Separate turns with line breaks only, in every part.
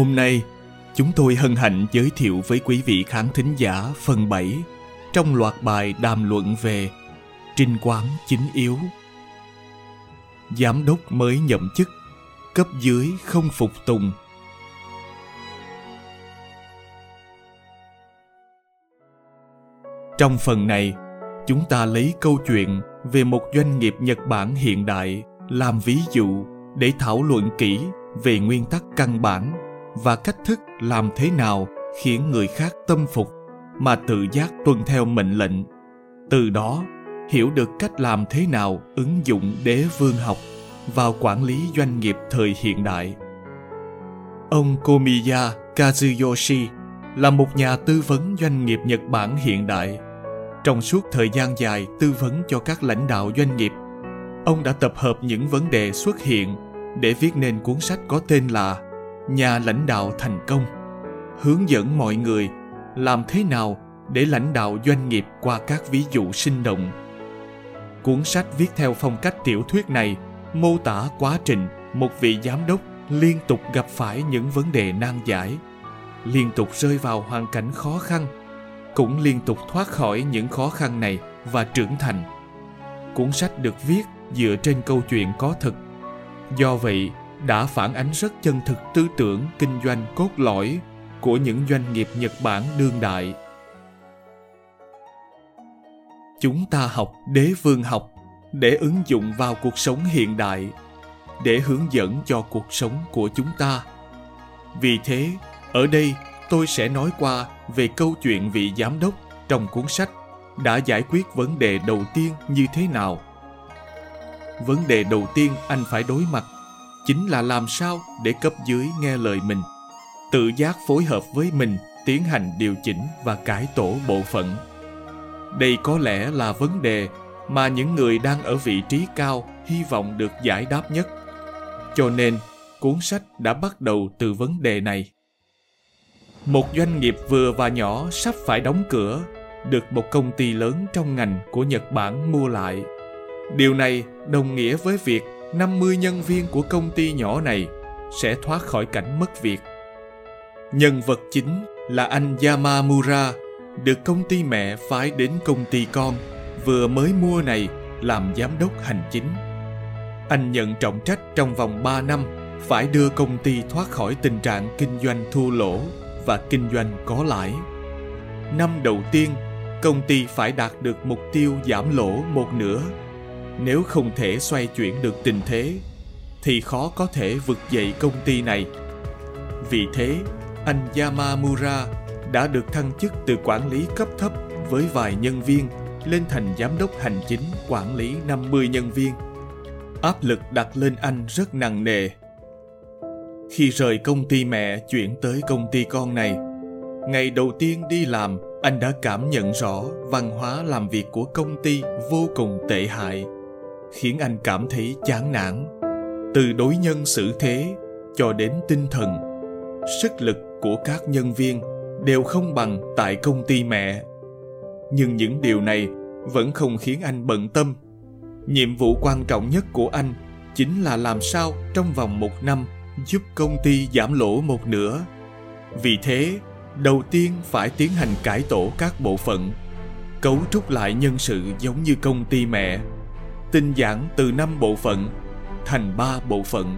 Hôm nay, chúng tôi hân hạnh giới thiệu với quý vị khán thính giả phần 7 trong loạt bài đàm luận về Trinh quán chính yếu. Giám đốc mới nhậm chức, cấp dưới không phục tùng. Trong phần này, chúng ta lấy câu chuyện về một doanh nghiệp Nhật Bản hiện đại làm ví dụ để thảo luận kỹ về nguyên tắc căn bản và cách thức làm thế nào khiến người khác tâm phục mà tự giác tuân theo mệnh lệnh. Từ đó, hiểu được cách làm thế nào ứng dụng đế vương học vào quản lý doanh nghiệp thời hiện đại. Ông komiya kazuyoshi là một nhà tư vấn doanh nghiệp nhật bản hiện đại. Trong suốt thời gian dài tư vấn cho các lãnh đạo doanh nghiệp, ông đã tập hợp những vấn đề xuất hiện để viết nên cuốn sách có tên là nhà lãnh đạo thành công. Hướng dẫn mọi người làm thế nào để lãnh đạo doanh nghiệp qua các ví dụ sinh động. Cuốn sách viết theo phong cách tiểu thuyết này mô tả quá trình một vị giám đốc liên tục gặp phải những vấn đề nan giải, liên tục rơi vào hoàn cảnh khó khăn, cũng liên tục thoát khỏi những khó khăn này và trưởng thành. Cuốn sách được viết dựa trên câu chuyện có thực do vậy đã phản ánh rất chân thực tư tưởng kinh doanh cốt lõi của những doanh nghiệp Nhật Bản đương đại. Chúng ta học đế vương học để ứng dụng vào cuộc sống hiện đại, để hướng dẫn cho cuộc sống của chúng ta. Vì thế, ở đây tôi sẽ nói qua về câu chuyện vị giám đốc trong cuốn sách đã giải quyết vấn đề đầu tiên như thế nào. Vấn đề đầu tiên anh phải đối mặt chính là làm sao để cấp dưới nghe lời mình, tự giác phối hợp với mình tiến hành điều chỉnh và cải tổ bộ phận. Đây có lẽ là vấn đề mà những người đang ở vị trí cao hy vọng được giải đáp nhất. Cho nên, cuốn sách đã bắt đầu từ vấn đề này. Một doanh nghiệp vừa và nhỏ sắp phải đóng cửa, được một công ty lớn trong ngành của nhật bản mua lại. Điều này đồng nghĩa với việc 50 nhân viên của công ty nhỏ này sẽ thoát khỏi cảnh mất việc. Nhân vật chính là anh Yamamura, được công ty mẹ phái đến công ty con vừa mới mua này làm giám đốc hành chính. Anh nhận trọng trách trong vòng 3 năm phải đưa công ty thoát khỏi tình trạng kinh doanh thua lỗ và kinh doanh có lãi. Năm đầu tiên, công ty phải đạt được mục tiêu giảm lỗ một nửa nếu không thể xoay chuyển được tình thế thì khó có thể vực dậy công ty này vì thế anh yamamura đã được thăng chức từ quản lý cấp thấp với vài nhân viên lên thành giám đốc hành chính quản lý 50 nhân viên. Áp lực đặt lên anh rất nặng nề. Khi rời công ty mẹ chuyển tới công ty con này, ngày đầu tiên đi làm, anh đã cảm nhận rõ văn hóa làm việc của công ty vô cùng tệ hại khiến anh cảm thấy chán nản. Từ đối nhân xử thế cho đến tinh thần, sức lực của các nhân viên đều không bằng tại công ty mẹ. Nhưng những điều này vẫn không khiến anh bận tâm. Nhiệm vụ quan trọng nhất của anh chính là làm sao trong vòng một năm giúp công ty giảm lỗ một nửa. Vì thế, đầu tiên phải tiến hành cải tổ các bộ phận, cấu trúc lại nhân sự giống như công ty mẹ tinh giản từ 5 bộ phận, thành 3 bộ phận,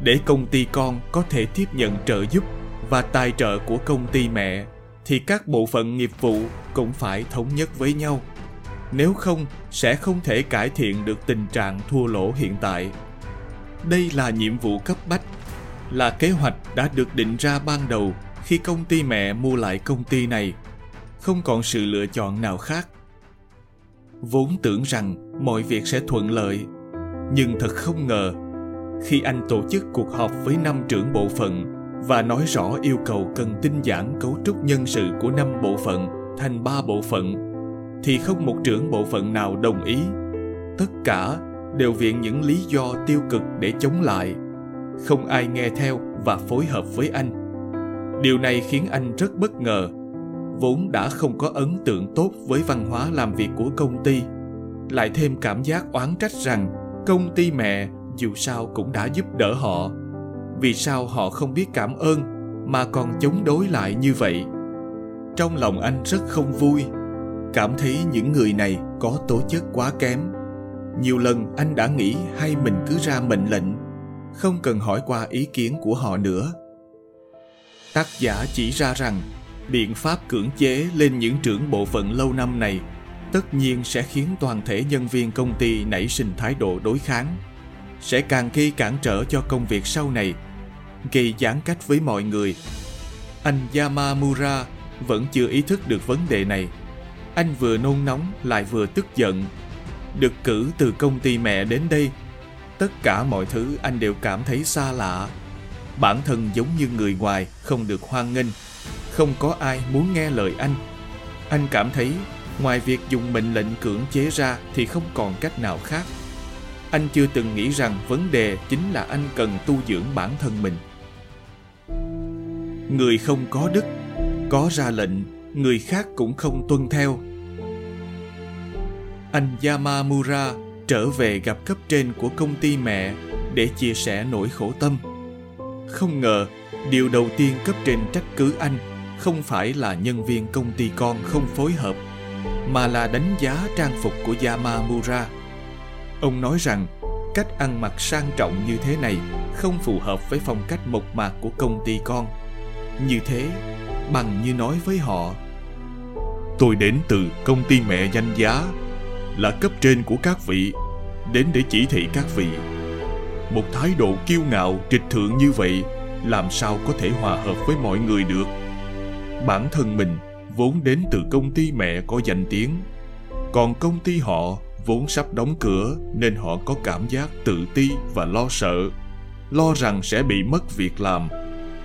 để công ty con có thể tiếp nhận trợ giúp và tài trợ của công ty mẹ, thì các bộ phận nghiệp vụ cũng phải thống nhất với nhau. Nếu không, sẽ không thể cải thiện được tình trạng thua lỗ hiện tại. Đây là nhiệm vụ cấp bách, là kế hoạch đã được định ra ban đầu khi công ty mẹ mua lại công ty này. Không còn sự lựa chọn nào khác vốn tưởng rằng mọi việc sẽ thuận lợi. Nhưng thật không ngờ, khi anh tổ chức cuộc họp với năm trưởng bộ phận và nói rõ yêu cầu cần tinh giản cấu trúc nhân sự của năm bộ phận thành ba bộ phận, thì không một trưởng bộ phận nào đồng ý. Tất cả đều viện những lý do tiêu cực để chống lại. Không ai nghe theo và phối hợp với anh. Điều này khiến anh rất bất ngờ vốn đã không có ấn tượng tốt với văn hóa làm việc của công ty. Lại thêm cảm giác oán trách rằng, công ty mẹ, dù sao cũng đã giúp đỡ họ. Vì sao họ không biết cảm ơn, mà còn chống đối lại như vậy? Trong lòng anh rất không vui. Cảm thấy những người này có tố chất quá kém. Nhiều lần anh đã nghĩ hay mình cứ ra mệnh lệnh, không cần hỏi qua ý kiến của họ nữa. Tác giả chỉ ra rằng biện pháp cưỡng chế lên những trưởng bộ phận lâu năm này tất nhiên sẽ khiến toàn thể nhân viên công ty nảy sinh thái độ đối kháng, sẽ càng gây cản trở cho công việc sau này, gây giãn cách với mọi người. Anh yamamura vẫn chưa ý thức được vấn đề này. Anh vừa nôn nóng lại vừa tức giận. Được cử từ công ty mẹ đến đây, tất cả mọi thứ anh đều cảm thấy xa lạ. Bản thân giống như người ngoài, không được hoan nghênh không có ai muốn nghe lời anh. Anh cảm thấy ngoài việc dùng mệnh lệnh cưỡng chế ra thì không còn cách nào khác. Anh chưa từng nghĩ rằng vấn đề chính là anh cần tu dưỡng bản thân mình. Người không có đức, có ra lệnh, người khác cũng không tuân theo. Anh yamamura trở về gặp cấp trên của công ty mẹ để chia sẻ nỗi khổ tâm. Không ngờ, điều đầu tiên cấp trên trách cứ anh không phải là nhân viên công ty con không phối hợp, mà là đánh giá trang phục của yamamura. Ông nói rằng, cách ăn mặc sang trọng như thế này không phù hợp với phong cách mộc mạc của công ty con. Như thế, bằng như nói với họ, tôi đến từ công ty mẹ danh giá, là cấp trên của các vị, đến để chỉ thị các vị. Một thái độ kiêu ngạo, trịch thượng như vậy, làm sao có thể hòa hợp với mọi người được? Bản thân mình vốn đến từ công ty mẹ có danh tiếng. Còn công ty họ vốn sắp đóng cửa nên họ có cảm giác tự ti và lo sợ, lo rằng sẽ bị mất việc làm,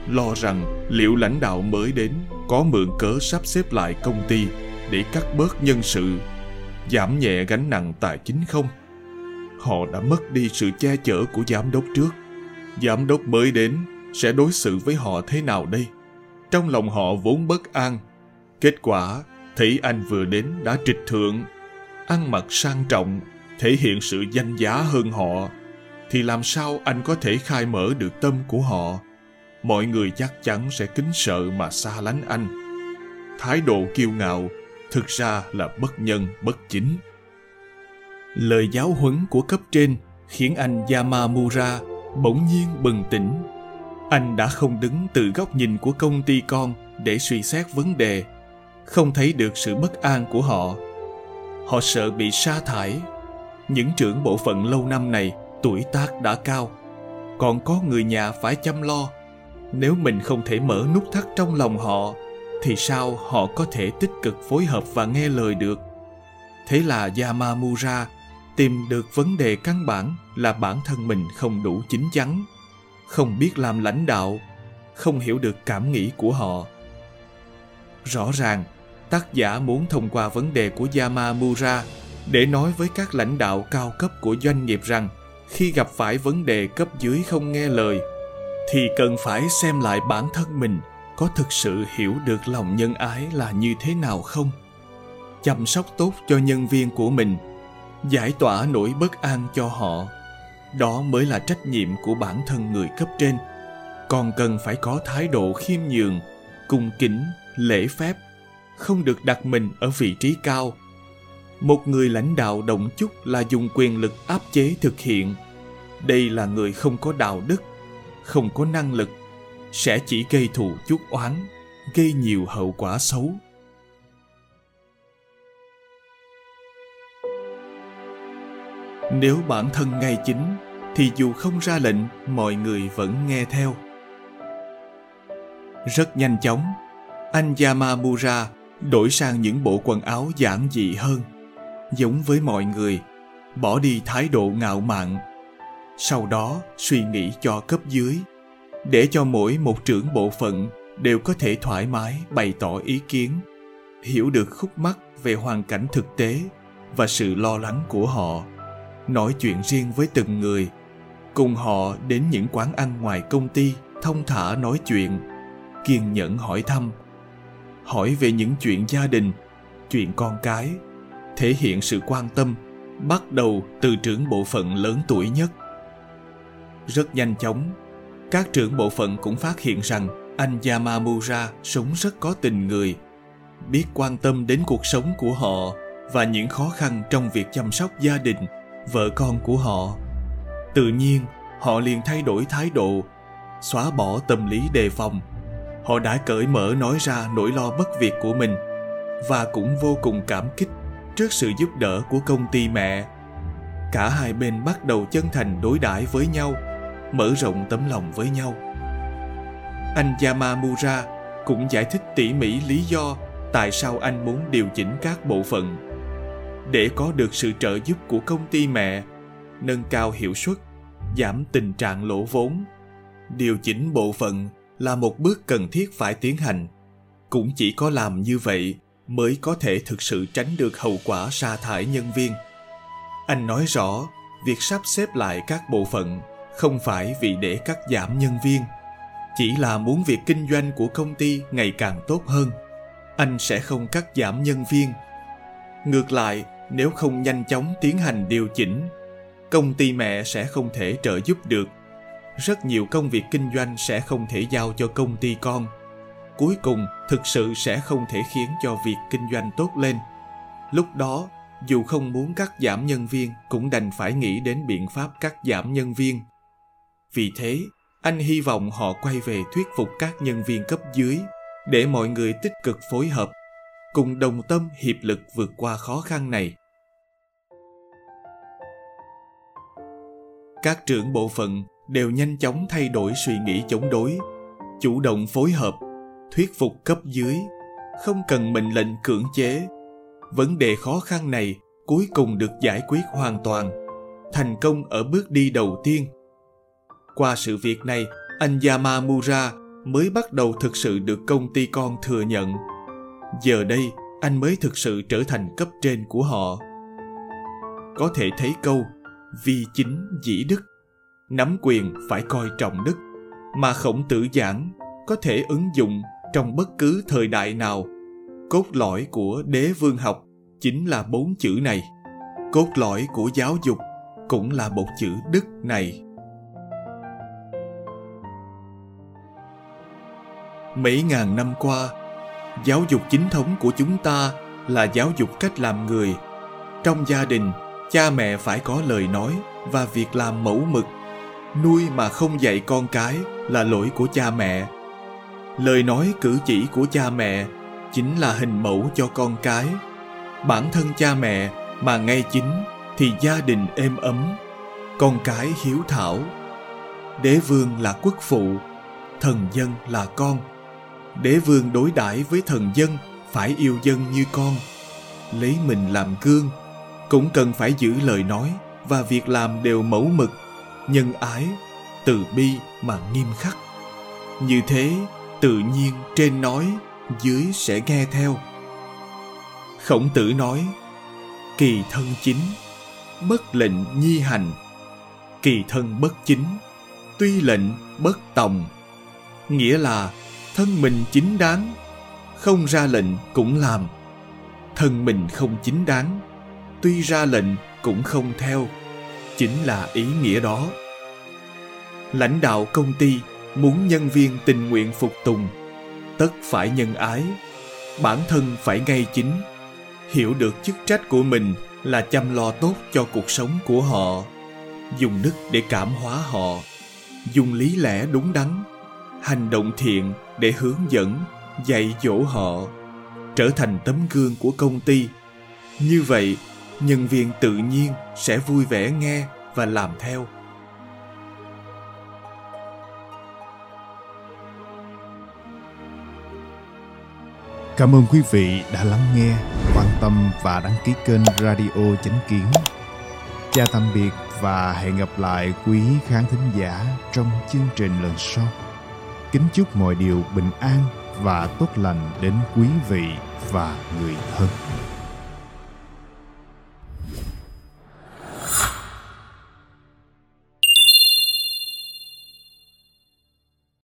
lo rằng liệu lãnh đạo mới đến có mượn cớ sắp xếp lại công ty để cắt bớt nhân sự, giảm nhẹ gánh nặng tài chính không? Họ đã mất đi sự che chở của giám đốc trước. Giám đốc mới đến sẽ đối xử với họ thế nào đây? Trong lòng họ vốn bất an. Kết quả thấy anh vừa đến đã trịch thượng. Ăn mặc sang trọng, thể hiện sự danh giá hơn họ. Thì làm sao anh có thể khai mở được tâm của họ? Mọi người chắc chắn sẽ kính sợ mà xa lánh anh. Thái độ kiêu ngạo, thực ra là bất nhân, bất chính. Lời giáo huấn của cấp trên khiến anh yamamura bỗng nhiên bừng tỉnh anh đã không đứng từ góc nhìn của công ty con để suy xét vấn đề, không thấy được sự bất an của họ. Họ sợ bị sa thải. Những trưởng bộ phận lâu năm này, tuổi tác đã cao. Còn có người nhà phải chăm lo. Nếu mình không thể mở nút thắt trong lòng họ, thì sao họ có thể tích cực phối hợp và nghe lời được? Thế là yamamura tìm được vấn đề căn bản là bản thân mình không đủ chín chắn không biết làm lãnh đạo, không hiểu được cảm nghĩ của họ. Rõ ràng, tác giả muốn thông qua vấn đề của yamamura để nói với các lãnh đạo cao cấp của doanh nghiệp rằng khi gặp phải vấn đề cấp dưới không nghe lời, thì cần phải xem lại bản thân mình có thực sự hiểu được lòng nhân ái là như thế nào không? Chăm sóc tốt cho nhân viên của mình, giải tỏa nỗi bất an cho họ đó mới là trách nhiệm của bản thân người cấp trên. Còn cần phải có thái độ khiêm nhường, cung kính, lễ phép, không được đặt mình ở vị trí cao. Một người lãnh đạo động chút là dùng quyền lực áp chế thực hiện. Đây là người không có đạo đức, không có năng lực, sẽ chỉ gây thù chuốc oán, gây nhiều hậu quả xấu. Nếu bản thân ngay chính, thì dù không ra lệnh, mọi người vẫn nghe theo. Rất nhanh chóng, anh yamamura đổi sang những bộ quần áo giản dị hơn, giống với mọi người, bỏ đi thái độ ngạo mạn. Sau đó, suy nghĩ cho cấp dưới, để cho mỗi một trưởng bộ phận đều có thể thoải mái bày tỏ ý kiến, hiểu được khúc mắc về hoàn cảnh thực tế và sự lo lắng của họ nói chuyện riêng với từng người. Cùng họ đến những quán ăn ngoài công ty, thông thả nói chuyện, kiên nhẫn hỏi thăm. Hỏi về những chuyện gia đình, chuyện con cái, thể hiện sự quan tâm, bắt đầu từ trưởng bộ phận lớn tuổi nhất. Rất nhanh chóng, các trưởng bộ phận cũng phát hiện rằng anh yamamura sống rất có tình người, biết quan tâm đến cuộc sống của họ và những khó khăn trong việc chăm sóc gia đình vợ con của họ. Tự nhiên, họ liền thay đổi thái độ, xóa bỏ tâm lý đề phòng. Họ đã cởi mở nói ra nỗi lo bất việc của mình và cũng vô cùng cảm kích trước sự giúp đỡ của công ty mẹ. Cả hai bên bắt đầu chân thành đối đãi với nhau, mở rộng tấm lòng với nhau. Anh yamamura cũng giải thích tỉ mỉ lý do tại sao anh muốn điều chỉnh các bộ phận để có được sự trợ giúp của công ty mẹ, nâng cao hiệu suất, giảm tình trạng lỗ vốn. Điều chỉnh bộ phận là một bước cần thiết phải tiến hành. Cũng chỉ có làm như vậy mới có thể thực sự tránh được hậu quả sa thải nhân viên. Anh nói rõ, việc sắp xếp lại các bộ phận không phải vì để cắt giảm nhân viên, chỉ là muốn việc kinh doanh của công ty ngày càng tốt hơn. Anh sẽ không cắt giảm nhân viên ngược lại, nếu không nhanh chóng tiến hành điều chỉnh, công ty mẹ sẽ không thể trợ giúp được. Rất nhiều công việc kinh doanh sẽ không thể giao cho công ty con. Cuối cùng, thực sự sẽ không thể khiến cho việc kinh doanh tốt lên. Lúc đó, dù không muốn cắt giảm nhân viên, cũng đành phải nghĩ đến biện pháp cắt giảm nhân viên. Vì thế, anh hy vọng họ quay về thuyết phục các nhân viên cấp dưới để mọi người tích cực phối hợp cùng đồng tâm hiệp lực vượt qua khó khăn này. Các trưởng bộ phận đều nhanh chóng thay đổi suy nghĩ chống đối, chủ động phối hợp, thuyết phục cấp dưới, không cần mệnh lệnh cưỡng chế. Vấn đề khó khăn này cuối cùng được giải quyết hoàn toàn, thành công ở bước đi đầu tiên. Qua sự việc này, anh yamamura mới bắt đầu thực sự được công ty con thừa nhận giờ đây, anh mới thực sự trở thành cấp trên của họ. Có thể thấy câu, vi chính dĩ đức. Nắm quyền phải coi trọng đức, mà khổng tử giảng có thể ứng dụng trong bất cứ thời đại nào. Cốt lõi của đế vương học chính là bốn chữ này. Cốt lõi của giáo dục cũng là một chữ đức này. Mấy ngàn năm qua giáo dục chính thống của chúng ta là giáo dục cách làm người. Trong gia đình, cha mẹ phải có lời nói và việc làm mẫu mực. Nuôi mà không dạy con cái là lỗi của cha mẹ. Lời nói cử chỉ của cha mẹ chính là hình mẫu cho con cái. Bản thân cha mẹ mà ngay chính thì gia đình êm ấm, con cái hiếu thảo. Đế vương là quốc phụ, thần dân là con đế vương đối đãi với thần dân, phải yêu dân như con. Lấy mình làm gương, cũng cần phải giữ lời nói và việc làm đều mẫu mực, nhân ái, từ bi mà nghiêm khắc. Như thế, tự nhiên trên nói, dưới sẽ nghe theo. Khổng tử nói, kỳ thân chính, bất lệnh nhi hành. Kỳ thân bất chính, tuy lệnh bất tòng. Nghĩa là thân mình chính đáng, không ra lệnh cũng làm. Thân mình không chính đáng, tuy ra lệnh cũng không theo, chính là ý nghĩa đó. Lãnh đạo công ty muốn nhân viên tình nguyện phục tùng, tất phải nhân ái, bản thân phải ngay chính, hiểu được chức trách của mình là chăm lo tốt cho cuộc sống của họ, dùng đức để cảm hóa họ, dùng lý lẽ đúng đắn hành động thiện để hướng dẫn dạy dỗ họ trở thành tấm gương của công ty như vậy nhân viên tự nhiên sẽ vui vẻ nghe và làm theo
Cảm ơn quý vị đã lắng nghe, quan tâm và đăng ký kênh Radio Chánh Kiến. Chào tạm biệt và hẹn gặp lại quý khán thính giả trong chương trình lần sau. Kính chúc mọi điều bình an và tốt lành đến quý vị và người thân.